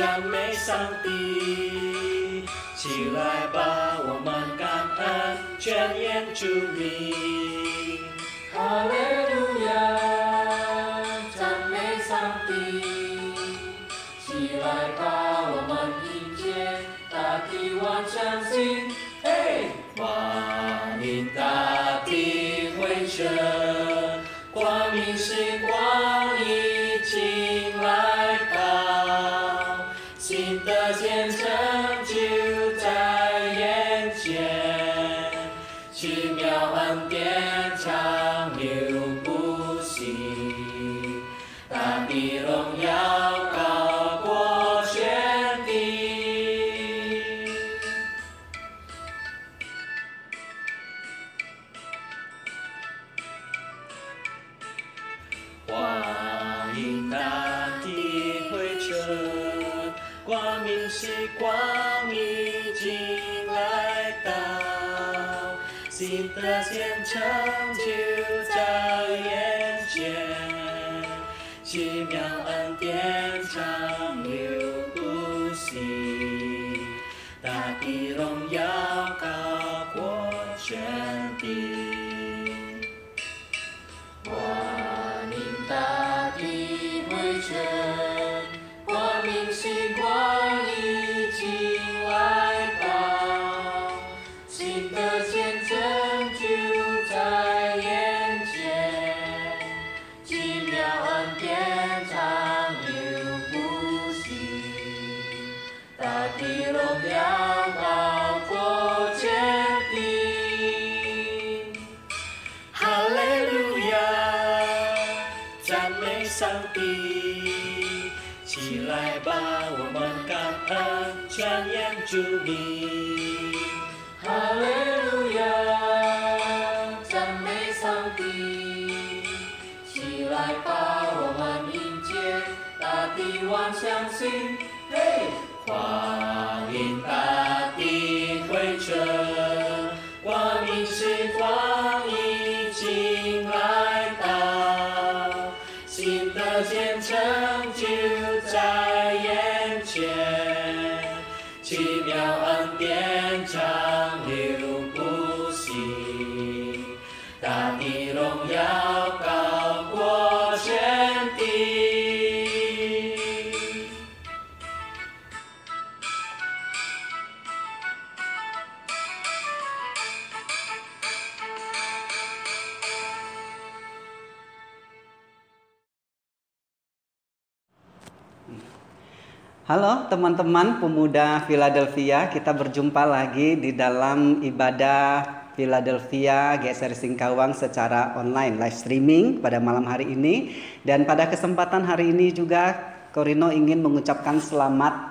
赞美上帝！起来吧，我们感恩，全言主名。哈利路亚，恩典成就在眼前，奇妙恩典长流不息，大地荣上帝！起来吧，我们感恩，全言主名。哈利路亚，赞美上帝！起来吧，我们迎接大地万象新。嘿，欢迎大前，奇妙 teman-teman pemuda Philadelphia, kita berjumpa lagi di dalam ibadah Philadelphia GSR Singkawang secara online live streaming pada malam hari ini. Dan pada kesempatan hari ini juga Korino ingin mengucapkan selamat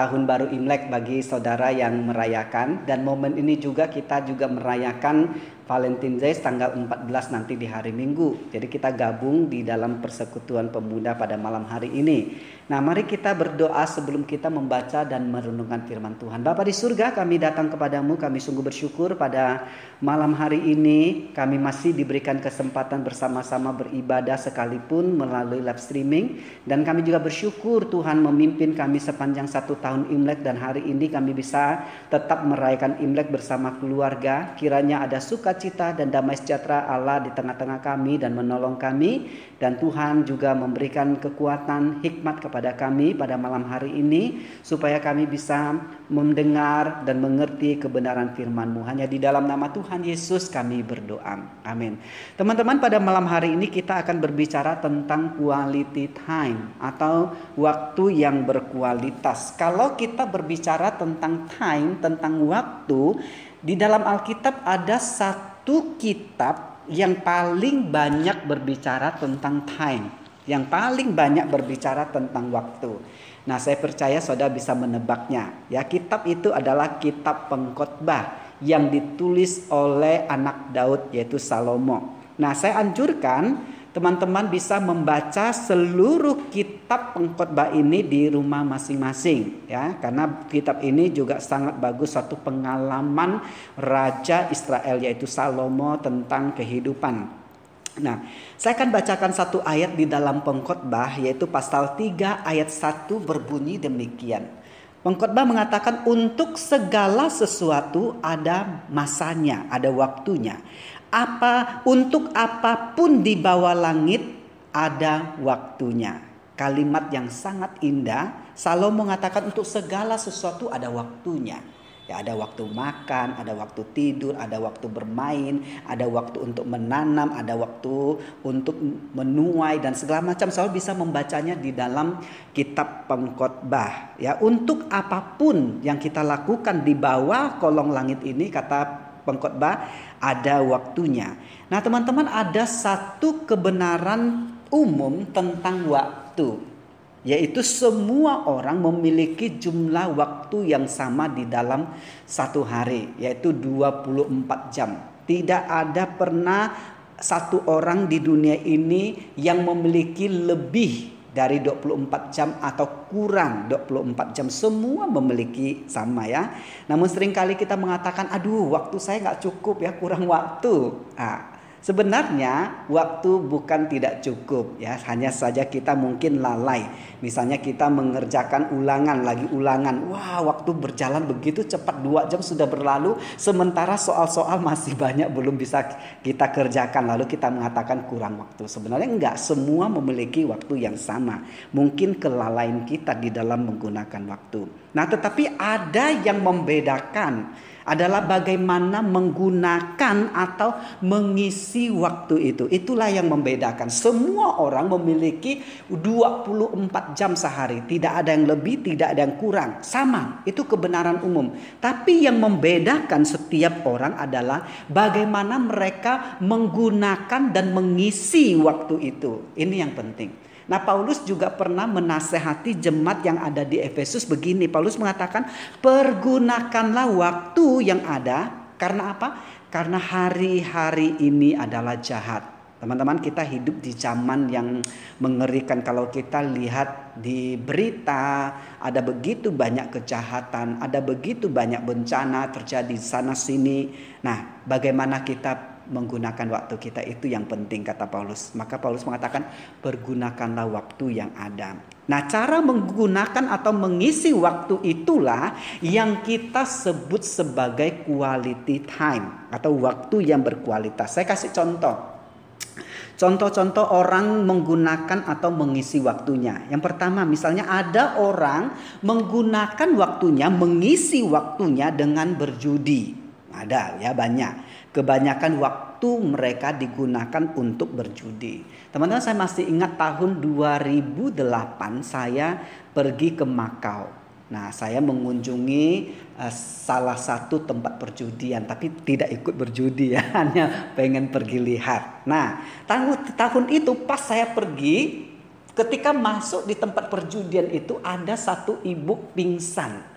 tahun baru Imlek bagi saudara yang merayakan dan momen ini juga kita juga merayakan Valentine Day tanggal 14 nanti di hari Minggu. Jadi kita gabung di dalam persekutuan pemuda pada malam hari ini. Nah, mari kita berdoa sebelum kita membaca dan merenungkan firman Tuhan. Bapa di surga, kami datang kepadamu, kami sungguh bersyukur pada malam hari ini kami masih diberikan kesempatan bersama-sama beribadah sekalipun melalui live streaming dan kami juga bersyukur Tuhan memimpin kami sepanjang satu tahun tahun Imlek dan hari ini kami bisa tetap merayakan Imlek bersama keluarga. Kiranya ada sukacita dan damai sejahtera Allah di tengah-tengah kami dan menolong kami dan Tuhan juga memberikan kekuatan hikmat kepada kami pada malam hari ini supaya kami bisa mendengar dan mengerti kebenaran firman-Mu. Hanya di dalam nama Tuhan Yesus kami berdoa. Amin. Teman-teman pada malam hari ini kita akan berbicara tentang quality time atau waktu yang berkualitas. Kalau kita berbicara tentang time, tentang waktu, di dalam Alkitab ada satu kitab yang paling banyak berbicara tentang time, yang paling banyak berbicara tentang waktu. Nah, saya percaya saudara bisa menebaknya. Ya, kitab itu adalah kitab pengkhotbah yang ditulis oleh anak Daud yaitu Salomo. Nah, saya anjurkan teman-teman bisa membaca seluruh kitab pengkhotbah ini di rumah masing-masing ya karena kitab ini juga sangat bagus satu pengalaman raja Israel yaitu Salomo tentang kehidupan. Nah, saya akan bacakan satu ayat di dalam pengkhotbah yaitu pasal 3 ayat 1 berbunyi demikian. Pengkhotbah mengatakan untuk segala sesuatu ada masanya, ada waktunya apa untuk apa pun di bawah langit ada waktunya. Kalimat yang sangat indah. Salomo mengatakan untuk segala sesuatu ada waktunya. Ya, ada waktu makan, ada waktu tidur, ada waktu bermain, ada waktu untuk menanam, ada waktu untuk menuai dan segala macam. Saya bisa membacanya di dalam kitab pengkhotbah. Ya, untuk apa pun yang kita lakukan di bawah kolong langit ini kata pengkhotbah ada waktunya. Nah, teman-teman ada satu kebenaran umum tentang waktu yaitu semua orang memiliki jumlah waktu yang sama di dalam satu hari yaitu 24 jam. Tidak ada pernah satu orang di dunia ini yang memiliki lebih dari 24 jam atau kurang 24 jam semua memiliki sama ya. Namun sering kali kita mengatakan aduh waktu saya nggak cukup ya kurang waktu. Nah, Sebenarnya waktu bukan tidak cukup ya, hanya saja kita mungkin lalai. Misalnya kita mengerjakan ulangan lagi ulangan. Wah, waktu berjalan begitu cepat dua jam sudah berlalu sementara soal-soal masih banyak belum bisa kita kerjakan lalu kita mengatakan kurang waktu. Sebenarnya enggak, semua memiliki waktu yang sama. Mungkin kelalaian kita di dalam menggunakan waktu. Nah, tetapi ada yang membedakan adalah bagaimana menggunakan atau mengisi waktu itu. Itulah yang membedakan. Semua orang memiliki 24 jam sehari. Tidak ada yang lebih, tidak ada yang kurang. Sama, itu kebenaran umum. Tapi yang membedakan setiap orang adalah bagaimana mereka menggunakan dan mengisi waktu itu. Ini yang penting. Nah, Paulus juga pernah menasehati jemaat yang ada di Efesus begini. Paulus mengatakan, "Pergunakanlah waktu yang ada karena apa? Karena hari-hari ini adalah jahat." Teman-teman, kita hidup di zaman yang mengerikan kalau kita lihat di berita ada begitu banyak kejahatan, ada begitu banyak bencana terjadi sana sini. Nah, bagaimana kita menggunakan waktu kita itu yang penting kata Paulus. Maka Paulus mengatakan pergunakanlah waktu yang ada. Nah, cara menggunakan atau mengisi waktu itulah yang kita sebut sebagai quality time atau waktu yang berkualitas. Saya kasih contoh. Contoh-contoh orang menggunakan atau mengisi waktunya. Yang pertama, misalnya ada orang menggunakan waktunya, mengisi waktunya dengan berjudi. Ada ya banyak. Kebanyakan waktu mereka digunakan untuk berjudi. Teman-teman saya masih ingat tahun 2008 saya pergi ke Makau. Nah, saya mengunjungi uh, salah satu tempat perjudian, tapi tidak ikut berjudi ya, hanya pengen pergi lihat. Nah, tahun tahun itu pas saya pergi, ketika masuk di tempat perjudian itu ada satu ibu pingsan.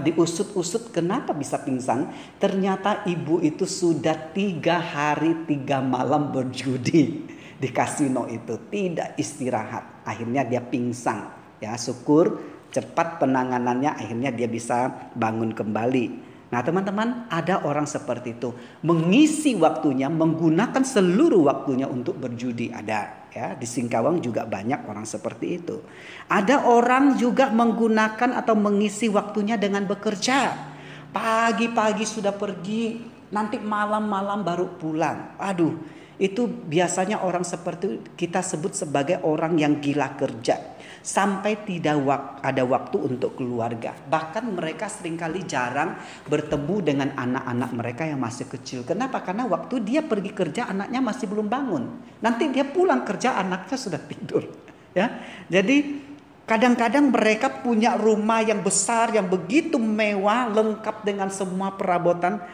Diusut-usut kenapa bisa pingsan? Ternyata ibu itu sudah tiga hari tiga malam berjudi di kasino itu tidak istirahat. Akhirnya dia pingsan. Ya syukur cepat penanganannya akhirnya dia bisa bangun kembali. Nah teman-teman ada orang seperti itu mengisi waktunya menggunakan seluruh waktunya untuk berjudi ada. Ya di Singkawang juga banyak orang seperti itu. Ada orang juga menggunakan atau mengisi waktunya dengan bekerja. Pagi-pagi sudah pergi, nanti malam-malam baru pulang. Aduh, itu biasanya orang seperti kita sebut sebagai orang yang gila kerja sampai tidak wak ada waktu untuk keluarga. Bahkan mereka sering kali jarang bertemu dengan anak-anak mereka yang masih kecil. Kenapa? Karena waktu dia pergi kerja anaknya masih belum bangun. Nanti dia pulang kerja anaknya sudah tidur. Ya, jadi kadang-kadang mereka punya rumah yang besar yang begitu mewah, lengkap dengan semua perabotan.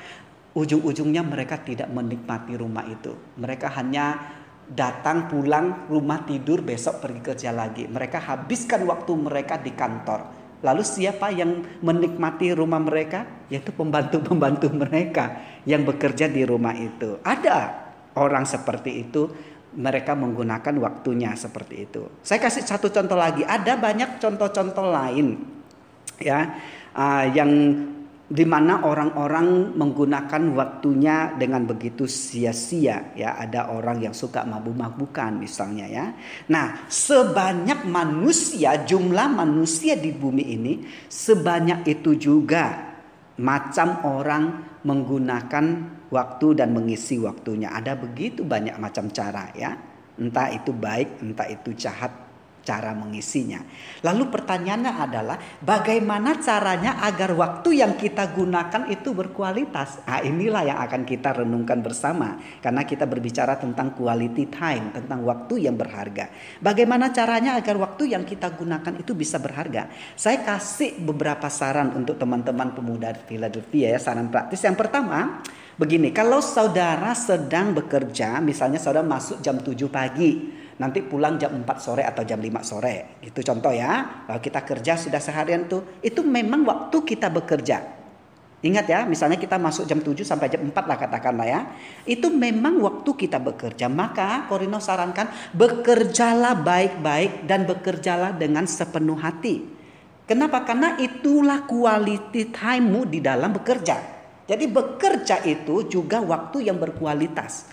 Ujung-ujungnya mereka tidak menikmati rumah itu. Mereka hanya datang pulang rumah tidur besok pergi kerja lagi. Mereka habiskan waktu mereka di kantor. Lalu siapa yang menikmati rumah mereka? Yaitu pembantu-pembantu mereka yang bekerja di rumah itu. Ada orang seperti itu, mereka menggunakan waktunya seperti itu. Saya kasih satu contoh lagi. Ada banyak contoh-contoh lain ya uh, yang di mana orang-orang menggunakan waktunya dengan begitu sia-sia ya. Ada orang yang suka mabuk-mabukan misalnya ya. Nah sebanyak manusia jumlah manusia di bumi ini sebanyak itu juga macam orang menggunakan waktu dan mengisi waktunya. Ada begitu banyak macam cara ya. Entah itu baik entah itu jahat cara mengisinya. Lalu pertanyaannya adalah bagaimana caranya agar waktu yang kita gunakan itu berkualitas. Nah, inilah yang akan kita renungkan bersama karena kita berbicara tentang quality time, tentang waktu yang berharga. Bagaimana caranya agar waktu yang kita gunakan itu bisa berharga? Saya kasih beberapa saran untuk teman-teman pemuda Philadelphia ya, saran praktis. Yang pertama, begini, kalau saudara sedang bekerja, misalnya saudara masuk jam 7 pagi, nanti pulang jam 4 sore atau jam 5 sore. Itu contoh ya. Kalau kita kerja sudah seharian tuh, itu memang waktu kita bekerja. Ingat ya, misalnya kita masuk jam 7 sampai jam 4 lah katakanlah ya. Itu memang waktu kita bekerja. Maka Korino sarankan bekerjalah baik-baik dan bekerjalah dengan sepenuh hati. Kenapa? Karena itulah quality time-mu di dalam bekerja. Jadi bekerja itu juga waktu yang berkualitas.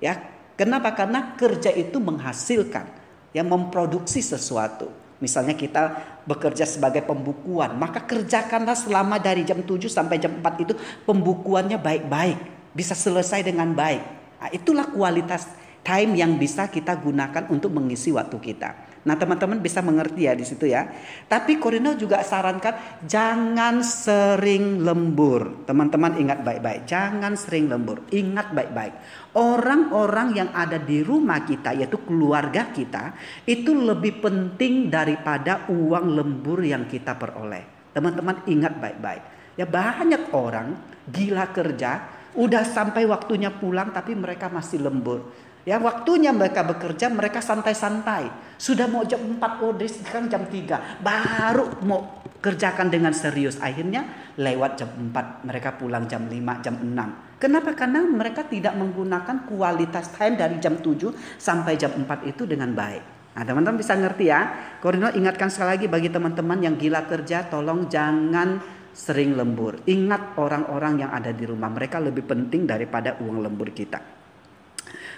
Ya, Kenapa? Karena kerja itu menghasilkan, yang memproduksi sesuatu. Misalnya kita bekerja sebagai pembukuan, maka kerjakanlah selama dari jam 7 sampai jam 4 itu pembukuannya baik-baik, bisa selesai dengan baik. Nah, itulah kualitas time yang bisa kita gunakan untuk mengisi waktu kita. Nah teman-teman bisa mengerti ya di situ ya. Tapi Korino juga sarankan jangan sering lembur. Teman-teman ingat baik-baik. Jangan sering lembur. Ingat baik-baik. Orang-orang yang ada di rumah kita yaitu keluarga kita itu lebih penting daripada uang lembur yang kita peroleh. Teman-teman ingat baik-baik. Ya banyak orang gila kerja udah sampai waktunya pulang tapi mereka masih lembur. Ya waktunya mereka bekerja mereka santai-santai. Sudah mau jam 4 oh sekarang jam 3. Baru mau kerjakan dengan serius. Akhirnya lewat jam 4 mereka pulang jam 5 jam 6. Kenapa? Karena mereka tidak menggunakan kualitas time dari jam 7 sampai jam 4 itu dengan baik. Nah teman-teman bisa ngerti ya. Korino ingatkan sekali lagi bagi teman-teman yang gila kerja tolong jangan sering lembur. Ingat orang-orang yang ada di rumah mereka lebih penting daripada uang lembur kita.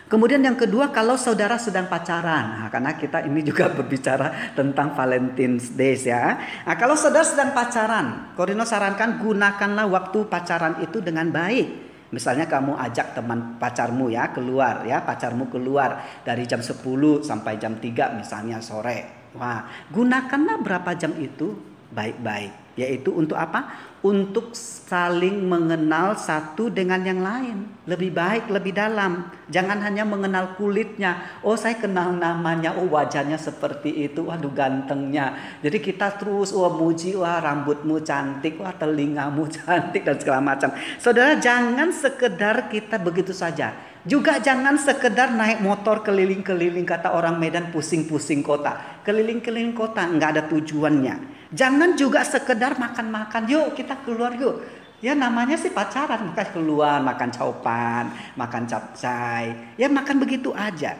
Kemudian yang kedua kalau saudara sedang pacaran, nah, karena kita ini juga berbicara tentang Valentine's Days ya. Nah, kalau saudara sedang pacaran, Korino sarankan gunakanlah waktu pacaran itu dengan baik. Misalnya kamu ajak teman pacarmu ya keluar ya, pacarmu keluar dari jam 10 sampai jam 3 misalnya sore. Wah, gunakanlah berapa jam itu baik-baik. Yaitu untuk apa? untuk saling mengenal satu dengan yang lain. Lebih baik, lebih dalam. Jangan hanya mengenal kulitnya. Oh saya kenal namanya, oh wajahnya seperti itu, waduh gantengnya. Jadi kita terus, wah oh, muji, wah rambutmu cantik, wah telingamu cantik dan segala macam. Saudara jangan sekedar kita begitu saja. Juga jangan sekedar naik motor keliling-keliling kata orang Medan pusing-pusing kota. Keliling-keliling kota nggak ada tujuannya. Jangan juga sekedar makan-makan, yuk kita keluar yuk. Ya namanya sih pacaran, maka keluar makan caupan, makan capcay, ya makan begitu aja.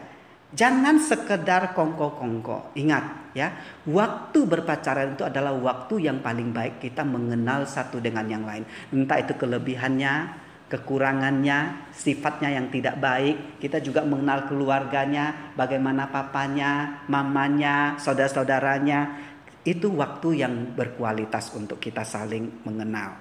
Jangan sekedar kongko-kongko. Ingat ya, waktu berpacaran itu adalah waktu yang paling baik kita mengenal satu dengan yang lain. Entah itu kelebihannya, kekurangannya, sifatnya yang tidak baik. Kita juga mengenal keluarganya, bagaimana papanya, mamanya, saudara-saudaranya. Itu waktu yang berkualitas untuk kita saling mengenal.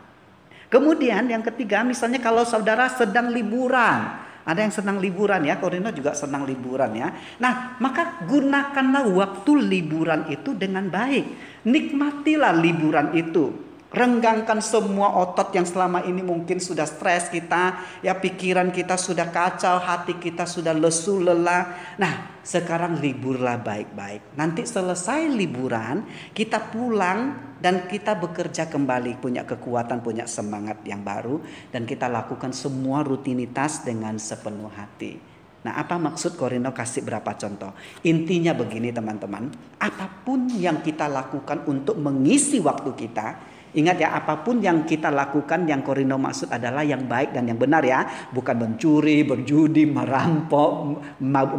Kemudian yang ketiga, misalnya kalau saudara sedang liburan, ada yang senang liburan ya, Korino juga senang liburan ya. Nah, maka gunakanlah waktu liburan itu dengan baik. Nikmatilah liburan itu. Renggangkan semua otot yang selama ini mungkin sudah stres kita, ya pikiran kita sudah kacau, hati kita sudah lesu, lelah. Nah, sekarang liburlah baik-baik. Nanti selesai liburan, kita pulang dan kita bekerja kembali, punya kekuatan, punya semangat yang baru dan kita lakukan semua rutinitas dengan sepenuh hati. Nah, apa maksud Korino kasih berapa contoh? Intinya begini teman-teman, apa pun yang kita lakukan untuk mengisi waktu kita, Ingat ya, apa pun yang kita lakukan yang Korino maksud adalah yang baik dan yang benar ya. Bukan mencuri, berjudi, merampok,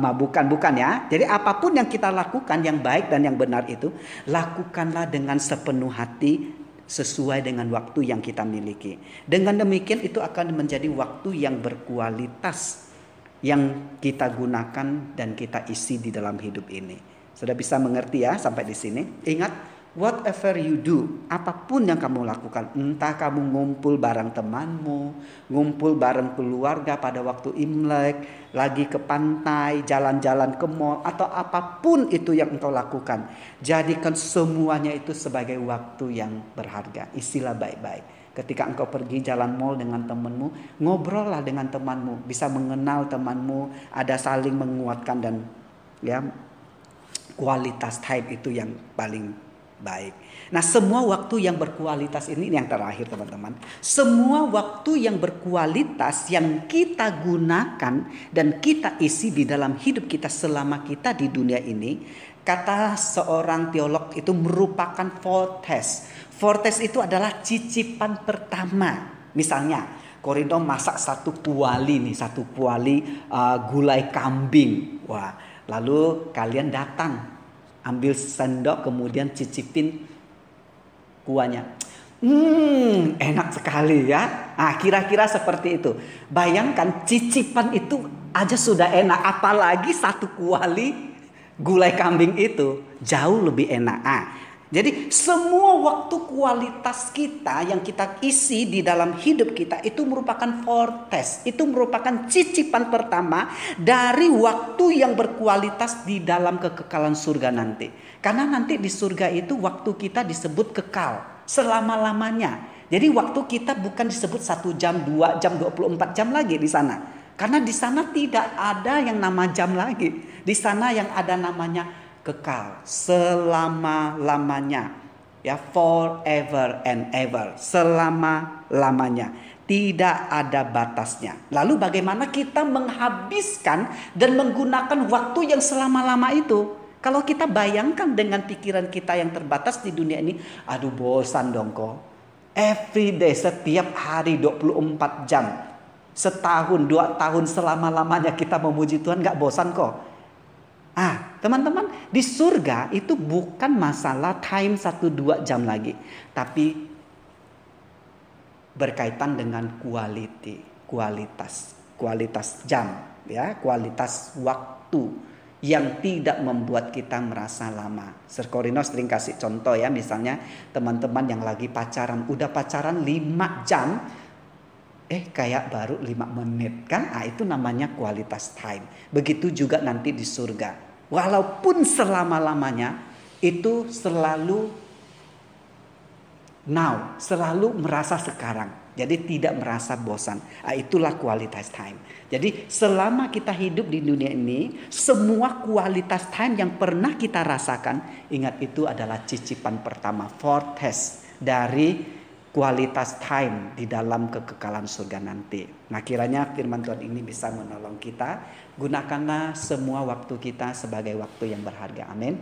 mabukan, bukan ya. Jadi apa pun yang kita lakukan yang baik dan yang benar itu, lakukanlah dengan sepenuh hati sesuai dengan waktu yang kita miliki. Dengan demikian itu akan menjadi waktu yang berkualitas yang kita gunakan dan kita isi di dalam hidup ini. Sudah bisa mengerti ya sampai di sini? Ingat whatever you do, apa pun yang kamu lakukan, entah kamu ngumpul bareng temanmu, ngumpul bareng keluarga pada waktu Imlek, lagi ke pantai, jalan-jalan ke mall, atau apa pun itu yang engkau lakukan, jadikan semuanya itu sebagai waktu yang berharga. Isilah baik-baik. Ketika engkau pergi jalan mall dengan temanmu, ngobrollah dengan temanmu, bisa mengenal temanmu, ada saling menguatkan dan ya kualitas time itu yang paling baik. Nah, semua waktu yang berkualitas ini, yang terakhir teman-teman. Semua waktu yang berkualitas yang kita gunakan dan kita isi di dalam hidup kita selama kita di dunia ini, kata seorang teolog itu merupakan fortes. Fortes itu adalah cicipan pertama. Misalnya, Korindo masak satu kuali nih, satu kuali uh, gulai kambing. Wah, lalu kalian datang ambil sendok kemudian cicipin kuahnya. Hmm, enak sekali ya. Ah, kira-kira seperti itu. Bayangkan cicipan itu aja sudah enak, apalagi satu kuali gulai kambing itu jauh lebih enak. Ah, jadi semua waktu kualitas kita yang kita isi di dalam hidup kita itu merupakan fortes, itu merupakan cicipan pertama dari waktu yang berkualitas di dalam kekekalan surga nanti. Karena nanti di surga itu waktu kita disebut kekal selama-lamanya. Jadi waktu kita bukan disebut satu jam, dua jam, 24 jam lagi di sana. Karena di sana tidak ada yang nama jam lagi. Di sana yang ada namanya kekal selama-lamanya. Ya forever and ever selama-lamanya. Tidak ada batasnya. Lalu bagaimana kita menghabiskan dan menggunakan waktu yang selama-lama itu? Kalau kita bayangkan dengan pikiran kita yang terbatas di dunia ini aduh bosan dong kok. Every day setiap hari 24 jam. Setahun dua tahun selama-lamanya kita memuji Tuhan nggak bosan kok Ah, teman-teman, di surga itu bukan masalah time satu dua jam lagi, tapi berkaitan dengan quality, kualitas, kualitas jam, ya, kualitas waktu yang tidak membuat kita merasa lama. Serkorino sering kasih contoh ya, misalnya teman-teman yang lagi pacaran, udah pacaran 5 jam, eh kayak baru 5 menit kan? Ah itu namanya kualitas time. Begitu juga nanti di surga Walaupun selama-lamanya itu selalu now, selalu merasa sekarang. Jadi tidak merasa bosan. Nah, itulah kualitas time. Jadi selama kita hidup di dunia ini, semua kualitas time yang pernah kita rasakan, ingat itu adalah cicipan pertama, fortes dari kualitas time di dalam kekekalan surga nanti. Nah kiranya firman Tuhan ini bisa menolong kita. Gunakanlah semua waktu kita sebagai waktu yang berharga. Amin.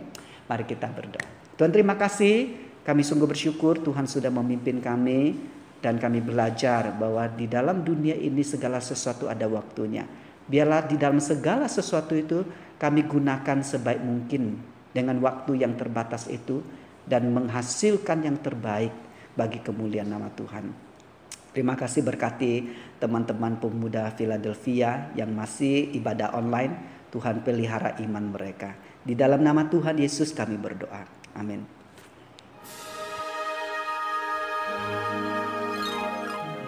Mari kita berdoa. Tuhan terima kasih. Kami sungguh bersyukur Tuhan sudah memimpin kami. Dan kami belajar bahwa di dalam dunia ini segala sesuatu ada waktunya. Biarlah di dalam segala sesuatu itu kami gunakan sebaik mungkin dengan waktu yang terbatas itu dan menghasilkan yang terbaik bagi kemuliaan nama Tuhan. Terima kasih berkati teman-teman pemuda Philadelphia yang masih ibadah online. Tuhan pelihara iman mereka. Di dalam nama Tuhan Yesus kami berdoa. Amin.